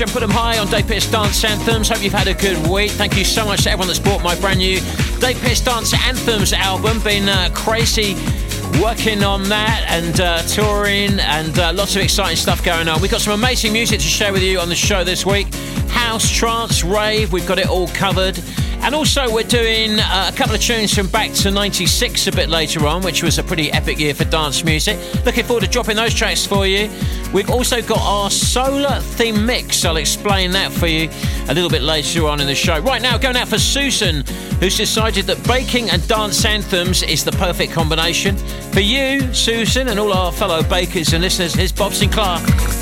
And put them high on Dave Pearce Dance Anthems. Hope you've had a good week. Thank you so much to everyone that's bought my brand new Dave Pearce Dance Anthems album. Been uh, crazy working on that and uh, touring and uh, lots of exciting stuff going on. We've got some amazing music to share with you on the show this week. House, trance, rave, we've got it all covered. And also, we're doing uh, a couple of tunes from back to 96 a bit later on, which was a pretty epic year for dance music. Looking forward to dropping those tracks for you. We've also got our solar theme mix. I'll explain that for you a little bit later on in the show. Right now, going out for Susan, who's decided that baking and dance anthems is the perfect combination. For you, Susan, and all our fellow bakers and listeners, here's Bob Sinclar.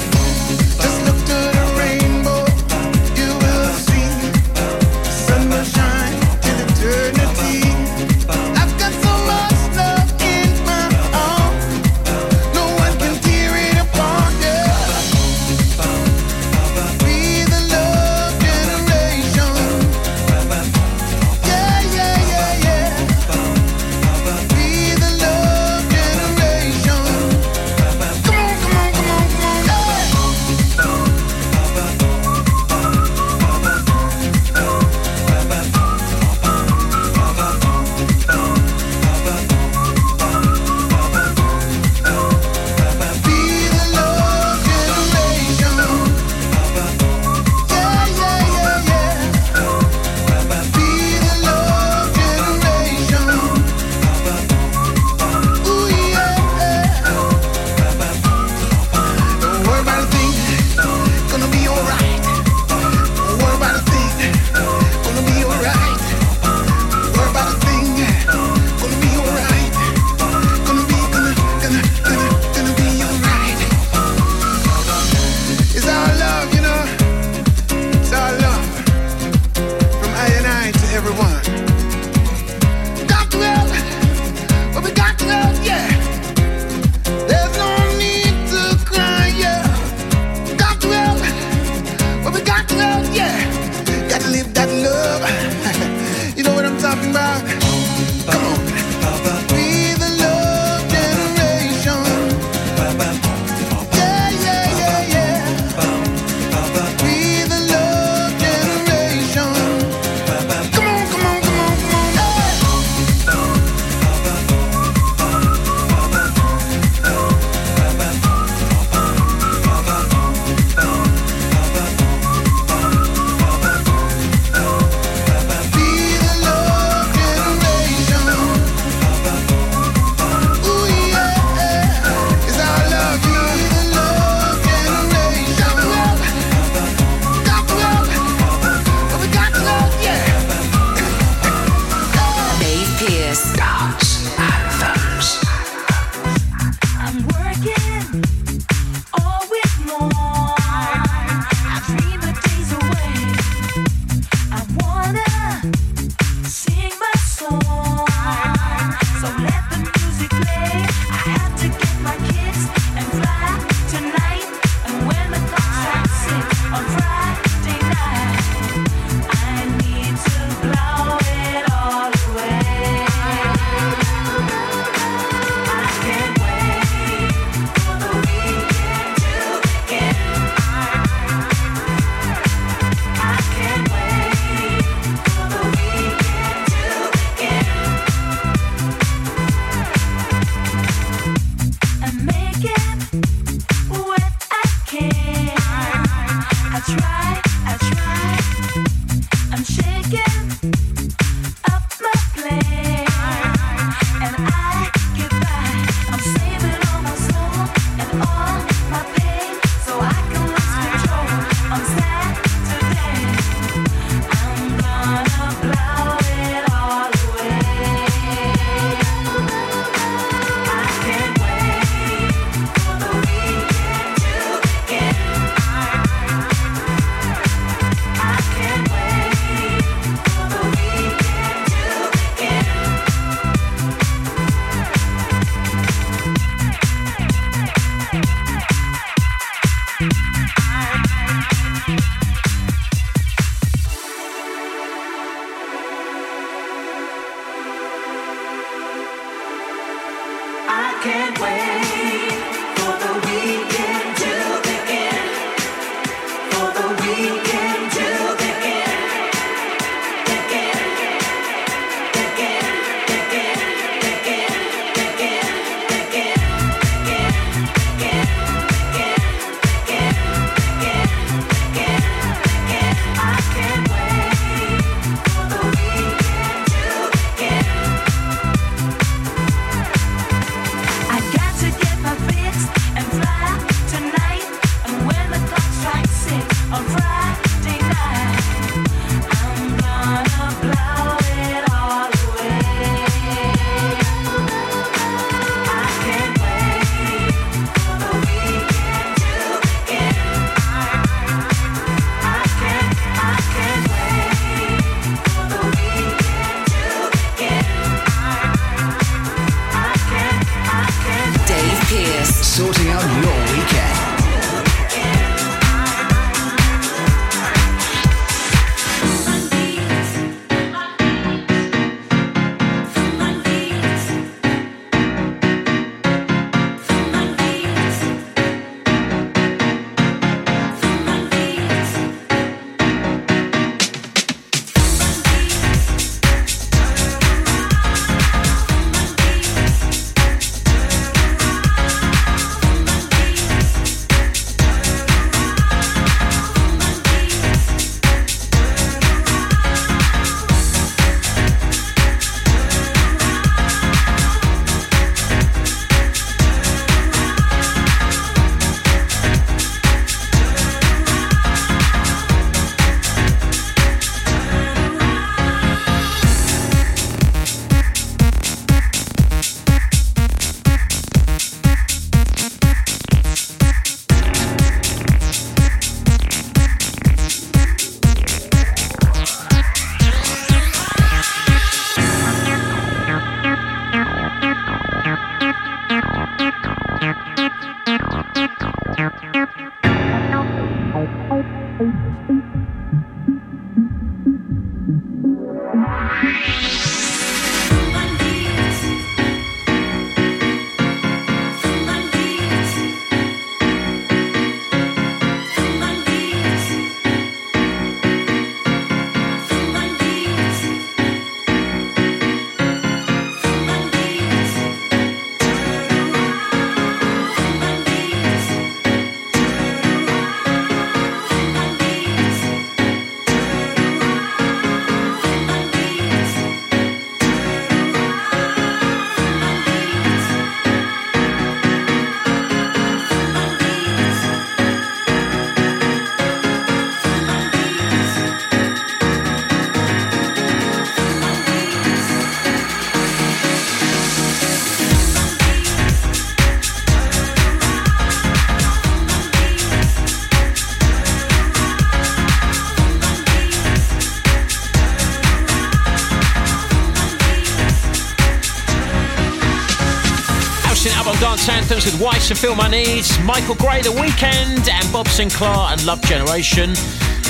Anthems with Weiss and Feel My Needs, Michael Gray, The Weekend, and Bob Sinclar and Love Generation.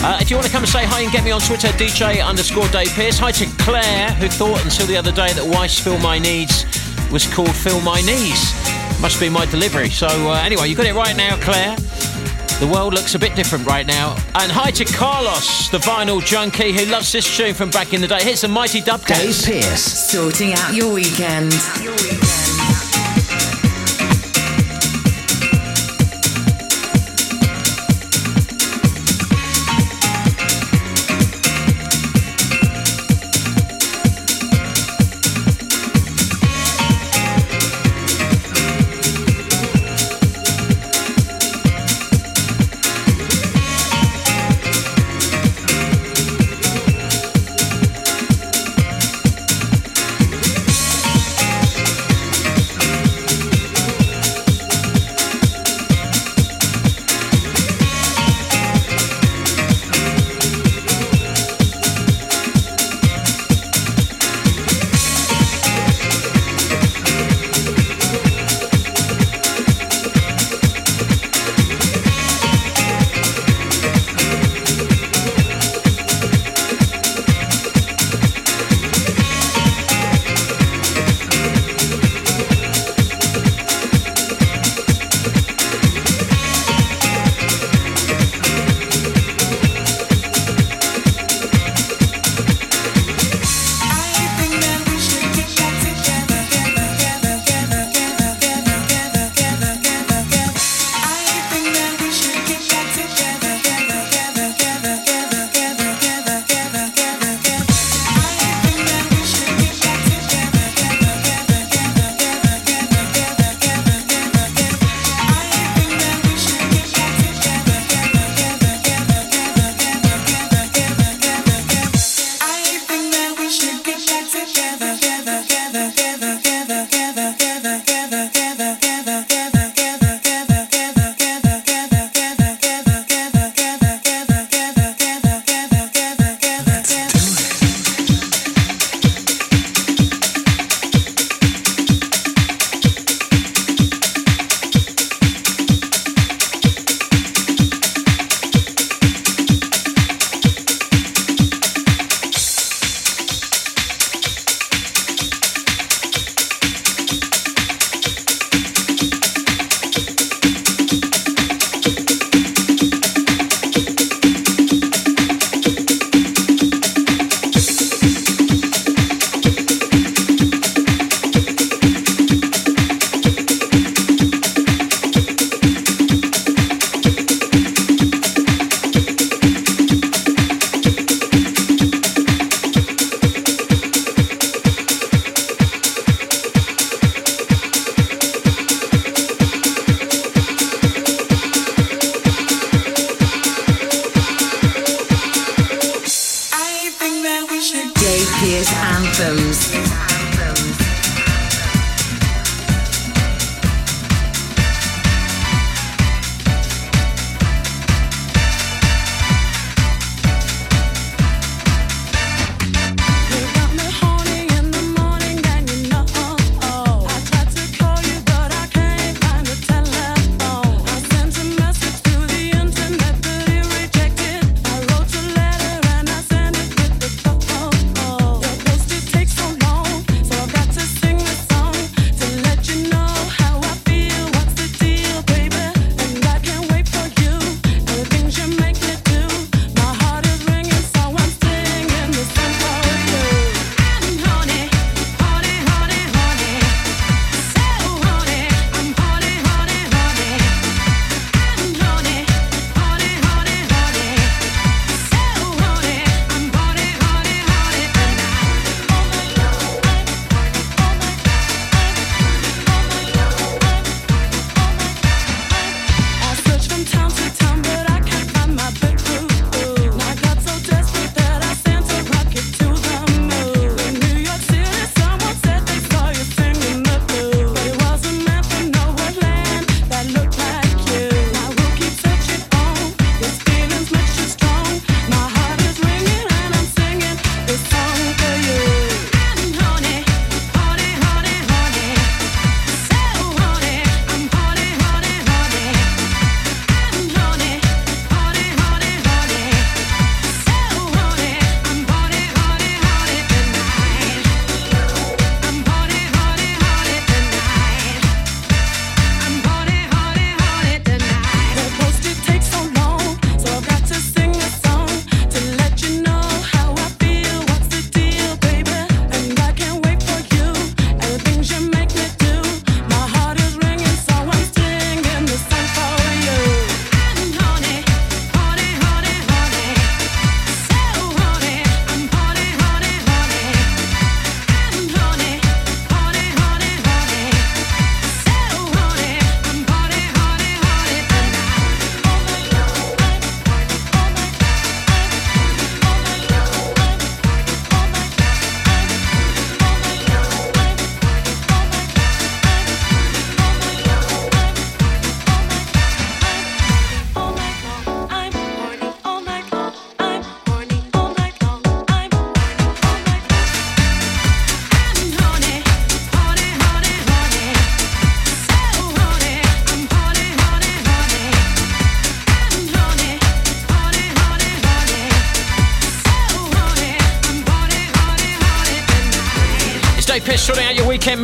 Uh, if you want to come and say hi and get me on Twitter, DJ underscore Dave Pearce. Hi to Claire, who thought until the other day that Weiss Feel My Needs was called Fill My Knees. Must be my delivery. So uh, anyway, you got it right now, Claire. The world looks a bit different right now. And hi to Carlos, the vinyl junkie who loves this tune from back in the day. Here's the mighty Dub Katz. Dave Pearce. Sorting out your weekend. Your weekend.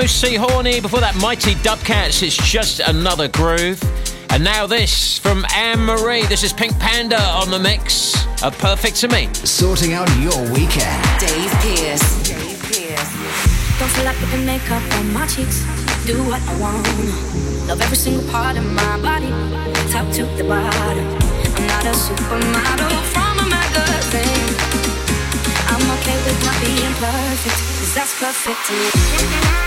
Out your weekend, Mousse T. Horny. Before that, Mighty Dub Katz. It's just another groove. And now this from Anne Marie. This is Pink Panda on the mix of Perfect to Me. Sorting out your weekend. Dave Pearce. Dave Pearce. Don't feel like putting makeup on my cheeks. Do what I want. Love every single part of my body. Top to the bottom. I'm not a supermodel from a magazine. I'm okay with not being perfect. Cause that's perfect to me.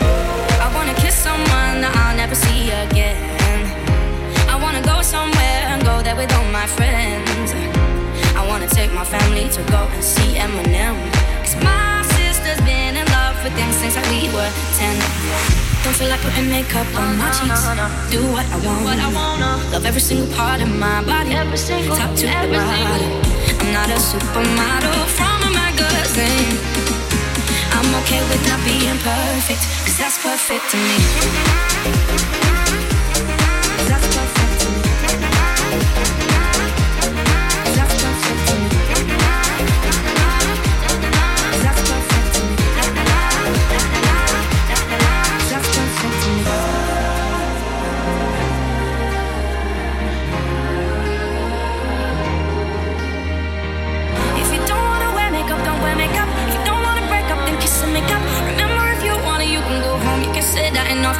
I wanna kiss someone that I'll never see again. I wanna go somewhere and go there with all my friends. I wanna take my family to go and see Eminem. Cause my sister's been in love with him since we were 10. Don't feel like putting makeup on my cheeks. Do what I want. Love every single part of my body. Top to the bottom. I'm not a supermodel from a magazine. Okay with not being perfect. Cause that's perfect to me. That's perfect to me.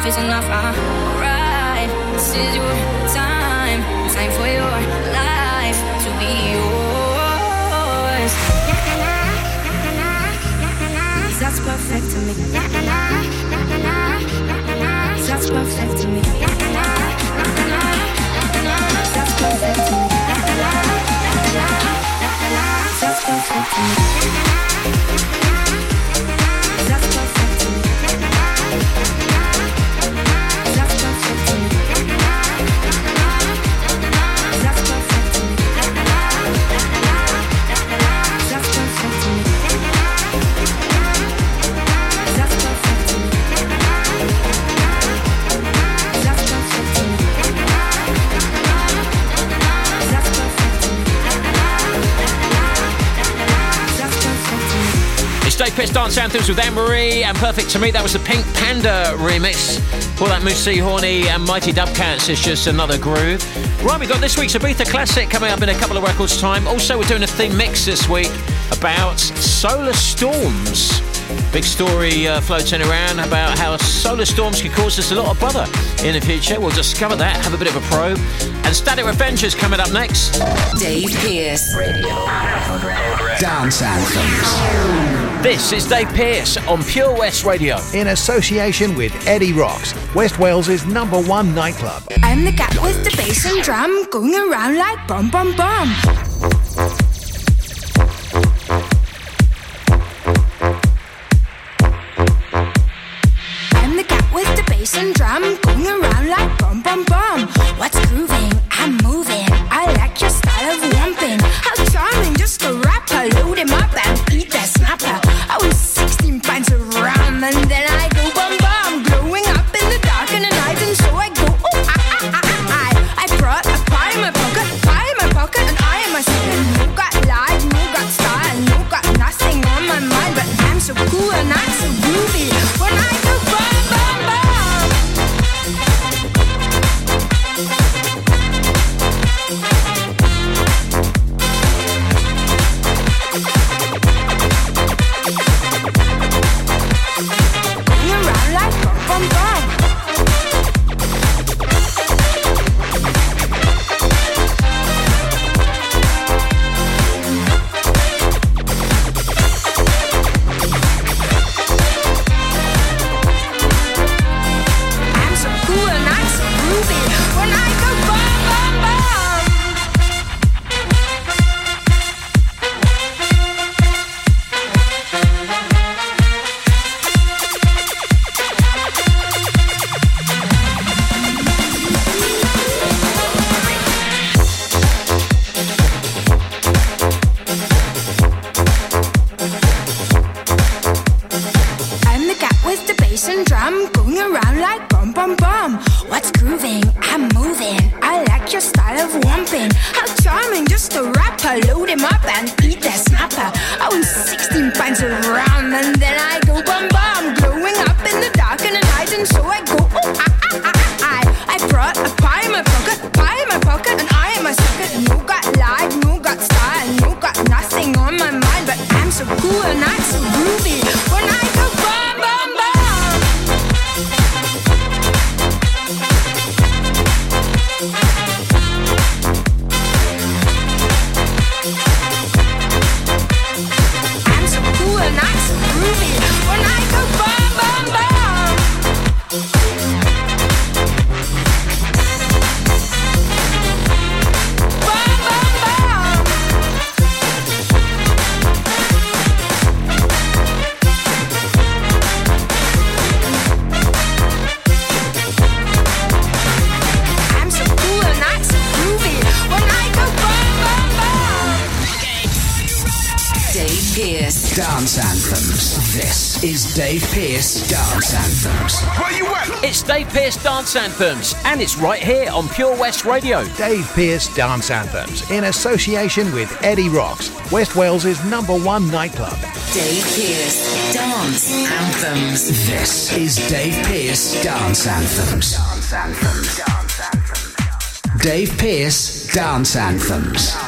Enough is enough. Uh, right, this is your time. Time for your life to be yours. That's perfect to me. That's perfect to me. That's perfect to me. That's perfect to me. It's Dance Anthems with Anne Marie and Perfect to Me. That was the Pink Panda remix. For that Mousse Horny and Mighty Dub Katz is just another groove. Right, we've got this week's Ibiza Classic coming up in a couple of records' time. Also, we're doing a theme mix this week about solar storms. Big story uh, floating around about how solar storms can cause us a lot of bother in the future. We'll discover that, have a bit of a probe. And Static Revenger's coming up next. Dave Pearce. Radio Dance Anthems. This is Dave Pearce on Pure West Radio. in association with Eddie Rocks, West Wales's number one nightclub. I'm the cat with the bass and drum going around like bum bum bum. I'm the cat with the bass and drum going around like bum bum bum. Dance Anthems, and it's right here on Pure West Radio. Dave Pearce Dance Anthems in association with Eddie Rocks, West Wales's number one nightclub. Dave Pearce. Dance Anthems. This is Dave Pearce Dance Anthems. Dance Anthems. Dance anthems. Dave Pearce Dance Anthems.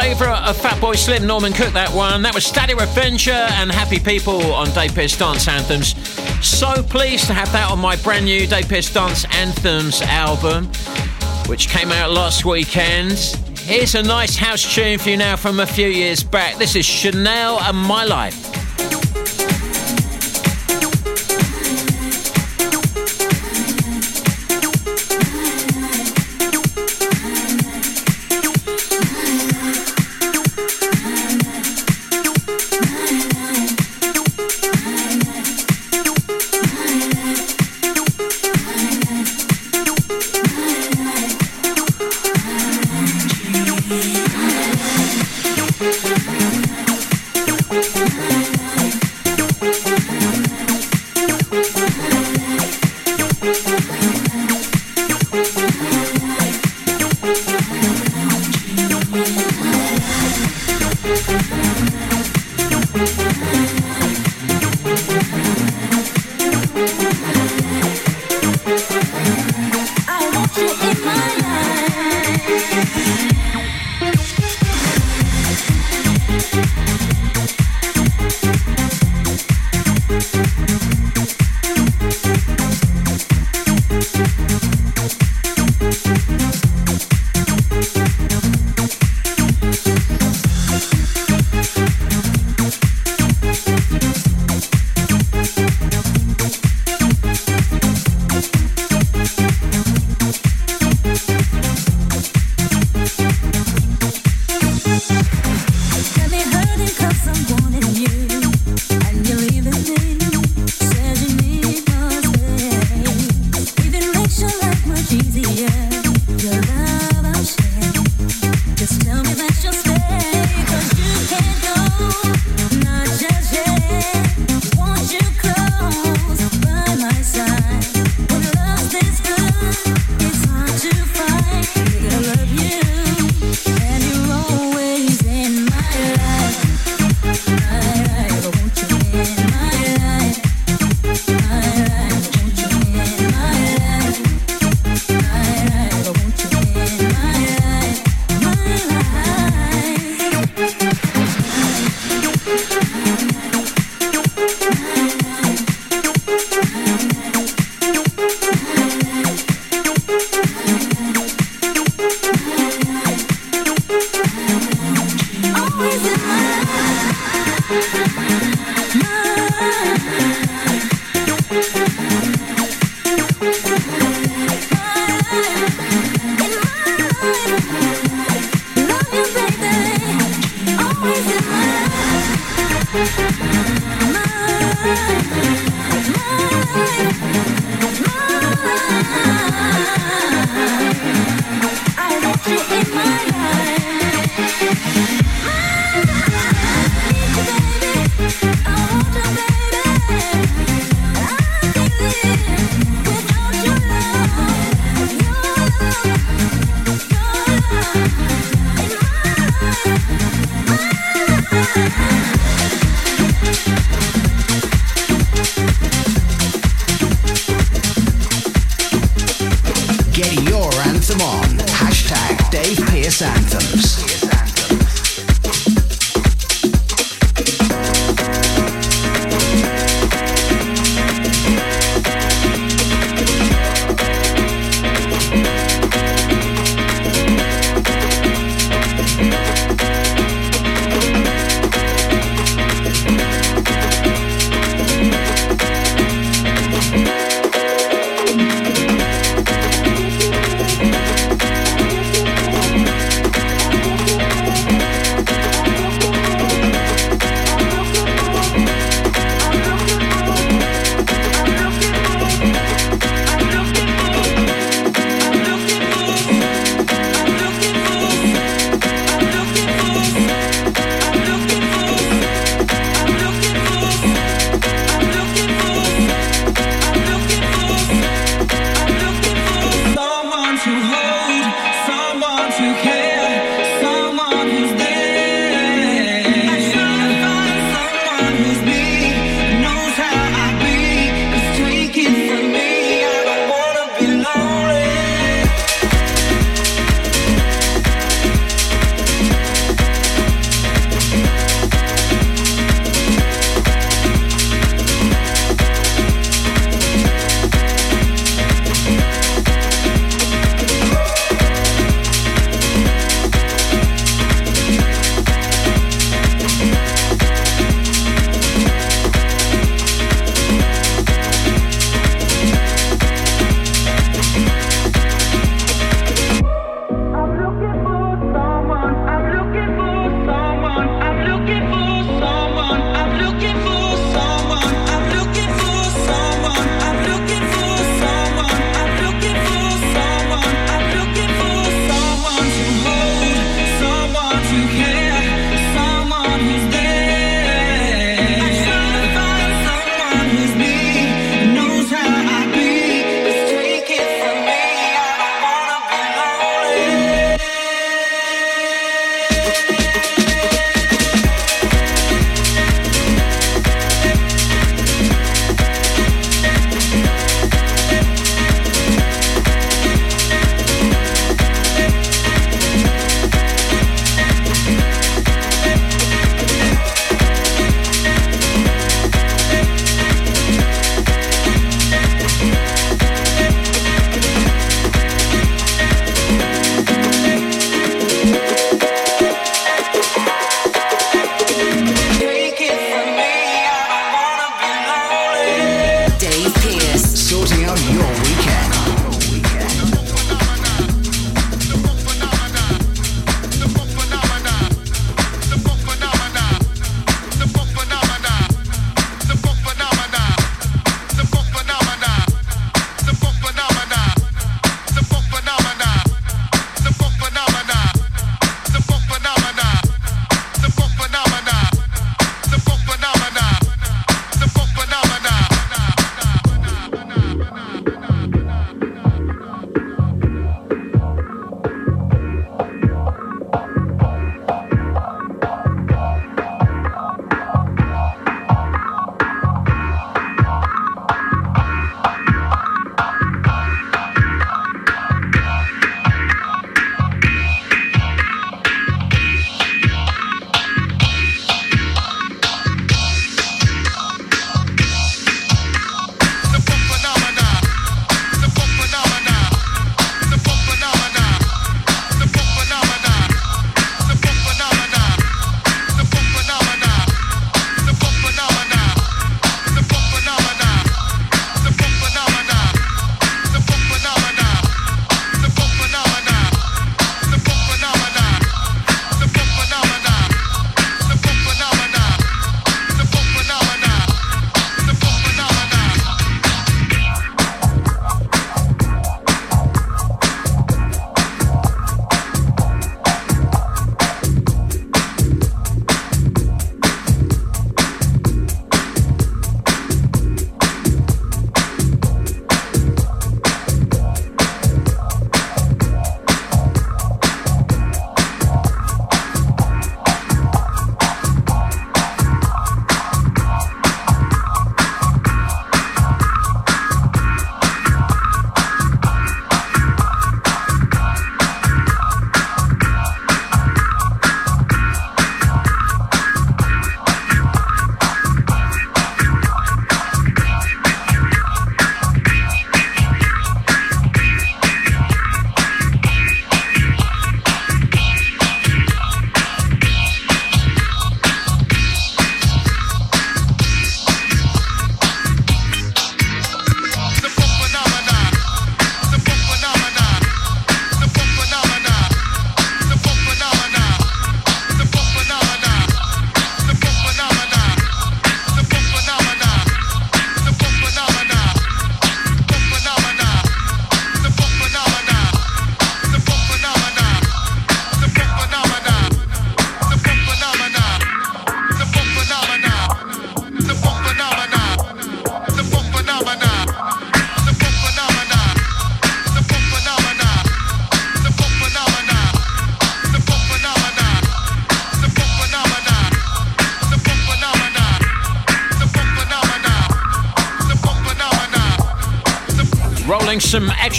Favourite of Fatboy Slim, Norman Cook, that one. That was Static Revenger and Happy People on Dave Pearce Dance Anthems. So pleased to have that on my brand new Dave Pearce Dance Anthems album, which came out last weekend. Here's a nice house tune for you now from a few years back. This is Chanel and My Life.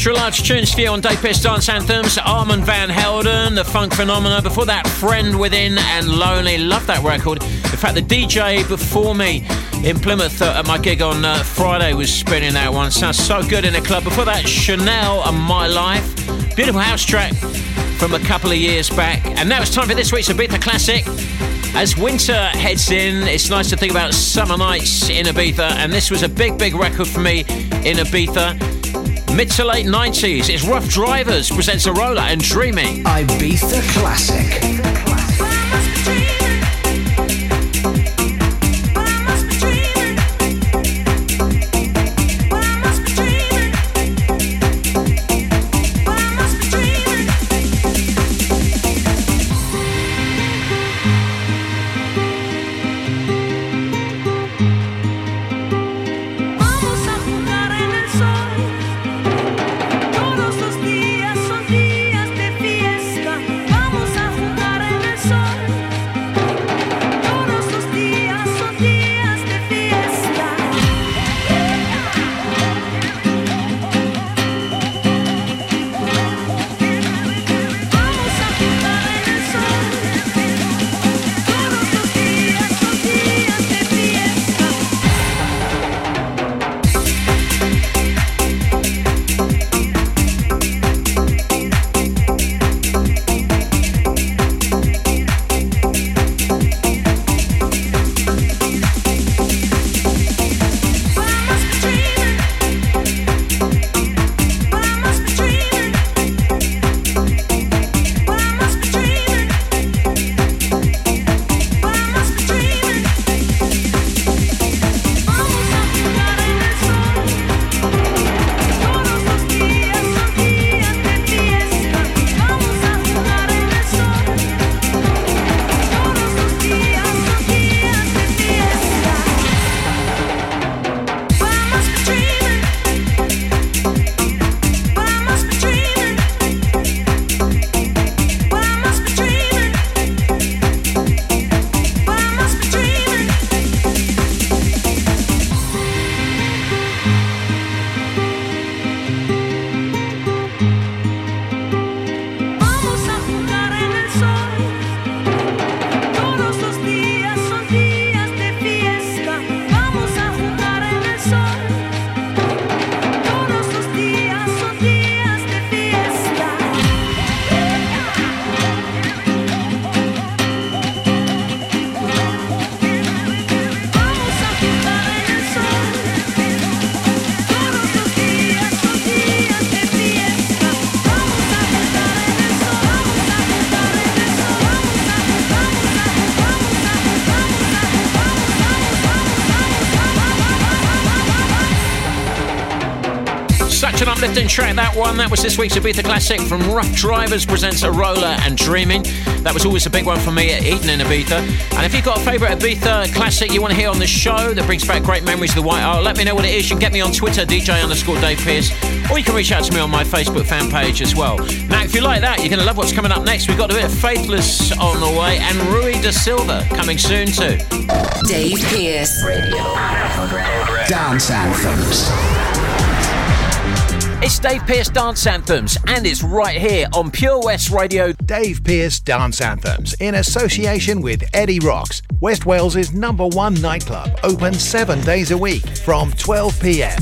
Extra large tunes for you on Pearce Dance Anthems. Armand Van Helden, The Funk Phenomena. Before that, Friend Within and Lonely. Love that record. In fact, the DJ before me in Plymouth uh, at my gig on uh, Friday was spinning that one. Sounds so good in the club. Before that, Chanel and My Life. Beautiful house track from a couple of years back. And now it's time for this week's Ibiza Classic. As winter heads in, it's nice to think about summer nights in Ibiza, and this was a big, big record for me in Ibiza. Mid to late 90s, it's Ruff Driverz presents Arrola and Dreaming. Ibiza Classic. Uplifting track, that one. That was this week's Ibiza Classic from Ruff Driverz presents Arrola and Dreaming. That was always a big one for me at Eden in Ibiza. And if you've got a favourite Ibiza classic you want to hear on the show that brings back great memories of the White Hart, let me know what it is. You can get me on Twitter, DJ underscore Dave Pearce, or you can reach out to me on my Facebook fan page as well. Now, if you like that, you're going to love what's coming up next. We've got a bit of Faithless on the way and Rui da Silva coming soon too. Dave Pearce. Radio Dance Anthems. It's Dave Pearce Dance Anthems, and it's right here on Pure West Radio. Dave Pearce Dance Anthems, in association with Eddie Rocks, West Wales's number one nightclub, open seven days a week from 12 p.m.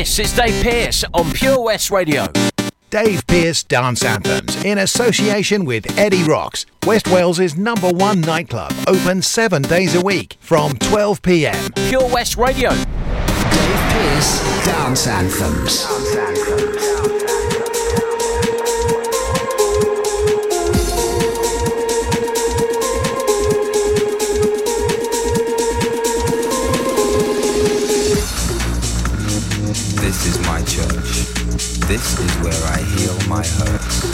This is Dave Pearce on Pure West Radio. Dave Pearce Dance Anthems in association with Eddie Rocks, West Wales's number one nightclub, open seven days a week from 12 p.m. Pure West Radio. Dave Pearce Dance Anthems. This This is where I heal my hurts.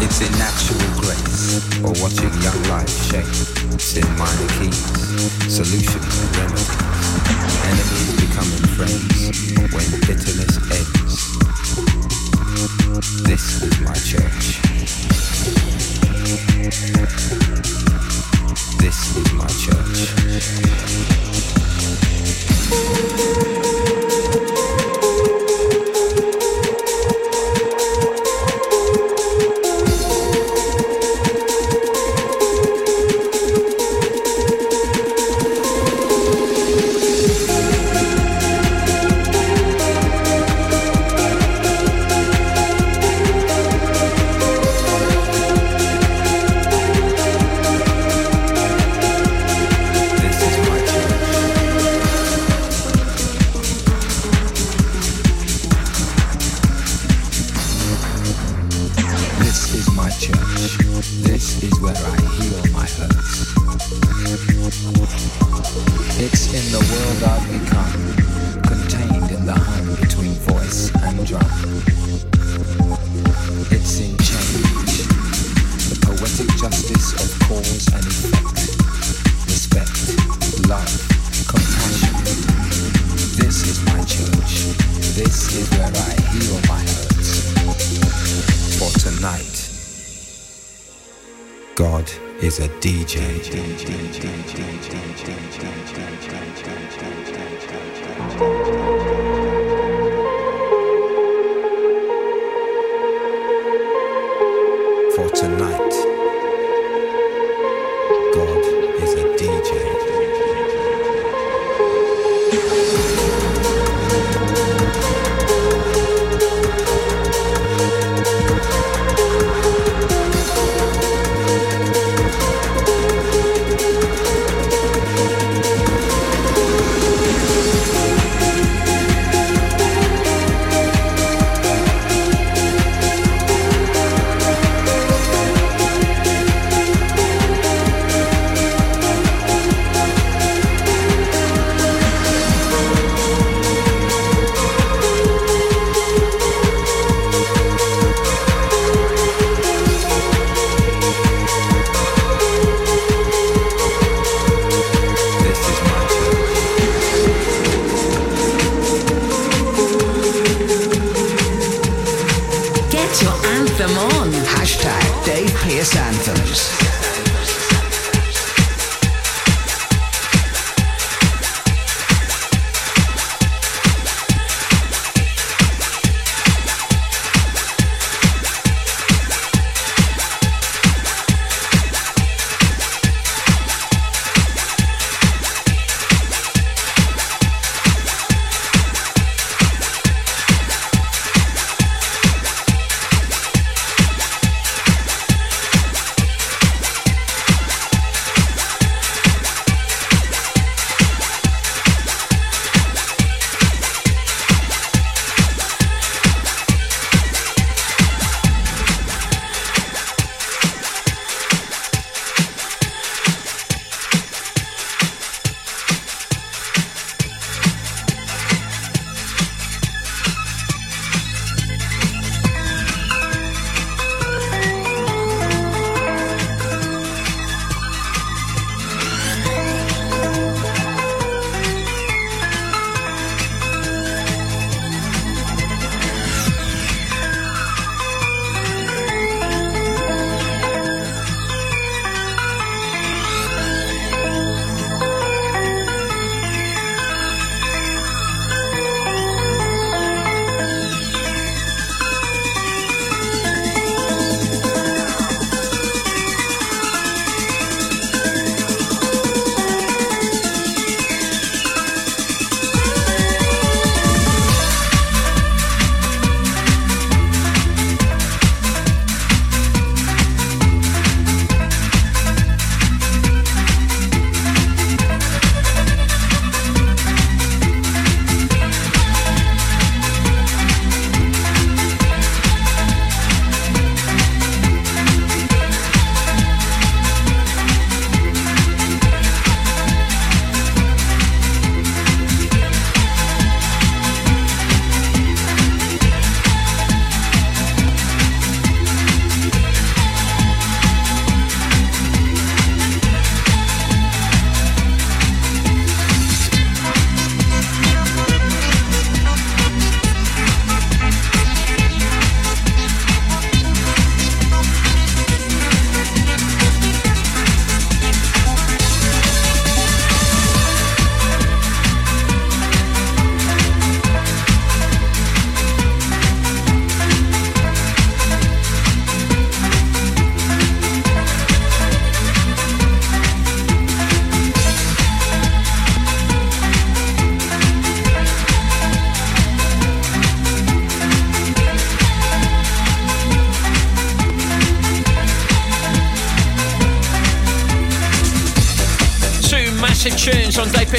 It's in natural grace or watching young life shape. It's in minor keys, solutions and remedies. Enemies becoming friends when bitterness ends. This is my church. This is my church. Dance Anthems.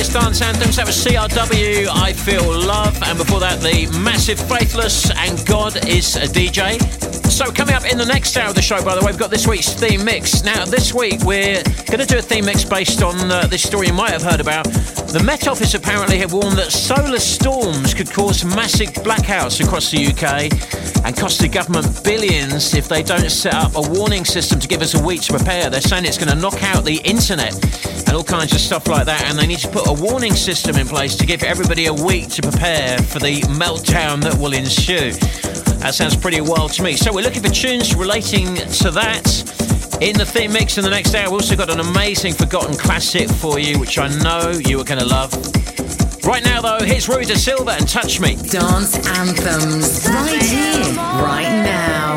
Pearce Dance Anthems. That was CRW, I Feel Love. And before that, the massive Faithless and God is a DJ. So, coming up in the next hour of the show, by the way, we've got this week's theme mix. Now, this week we're going to do a theme mix based on uh, this story you might have heard about. The Met Office apparently have warned that solar storms could cause massive blackouts across the UK and cost the government billions if they don't set up a warning system to give us a week to prepare. They're saying it's going to knock out the internet and all kinds of stuff like that, and they need to put a warning system in place to give everybody a week to prepare for the meltdown that will ensue. That sounds pretty wild to me. So we're looking for tunes relating to that. In the theme mix in the next hour, we've also got an amazing forgotten classic for you, which I know you are going to love. Right now, though, here's Rui da Silva and Touch Me. Dance anthems, right here, right now.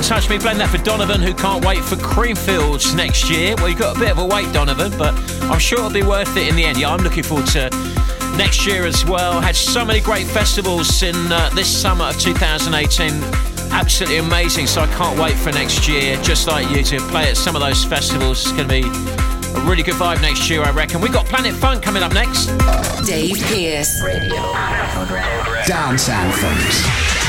That, Rui and Touch Me. Playing that for Donovan, who can't wait for Creamfields next year. Well, you've got a bit of a wait, Donovan, but I'm sure it'll be worth it in the end. Yeah, I'm looking forward to next year as well. Had so many great festivals in uh, this summer of 2018. Absolutely amazing. So I can't wait for next year, just like you, to play at some of those festivals. It's going to be a really good vibe next year, I reckon. We've got Planet Funk coming up next. Dave Pearce. Radio. Dance Anthems.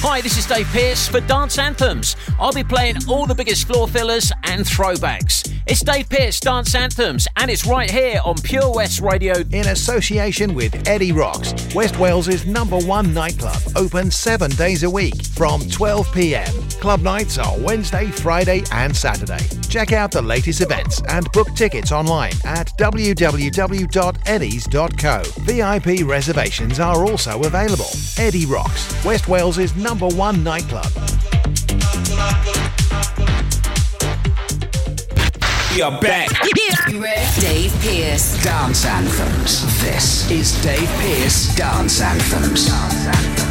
Hi, this is Dave Pearce for Dance Anthems. I'll be playing all the biggest floor fillers and throwbacks. It's Dave Pearce Dance Anthems, and it's right here on Pure West Radio. In association with Eddie Rocks, West Wales' number one nightclub, open seven days a week from 12 pm. Club nights are Wednesday, Friday, and Saturday. Check out the latest events and book tickets online at www.eddies.co. VIP reservations are also available. Eddie Rocks, West Wales' number one nightclub. We are back. Dave Pearce. Dance Anthems. This is Dave Pearce Dance Anthems. Dance Anthems.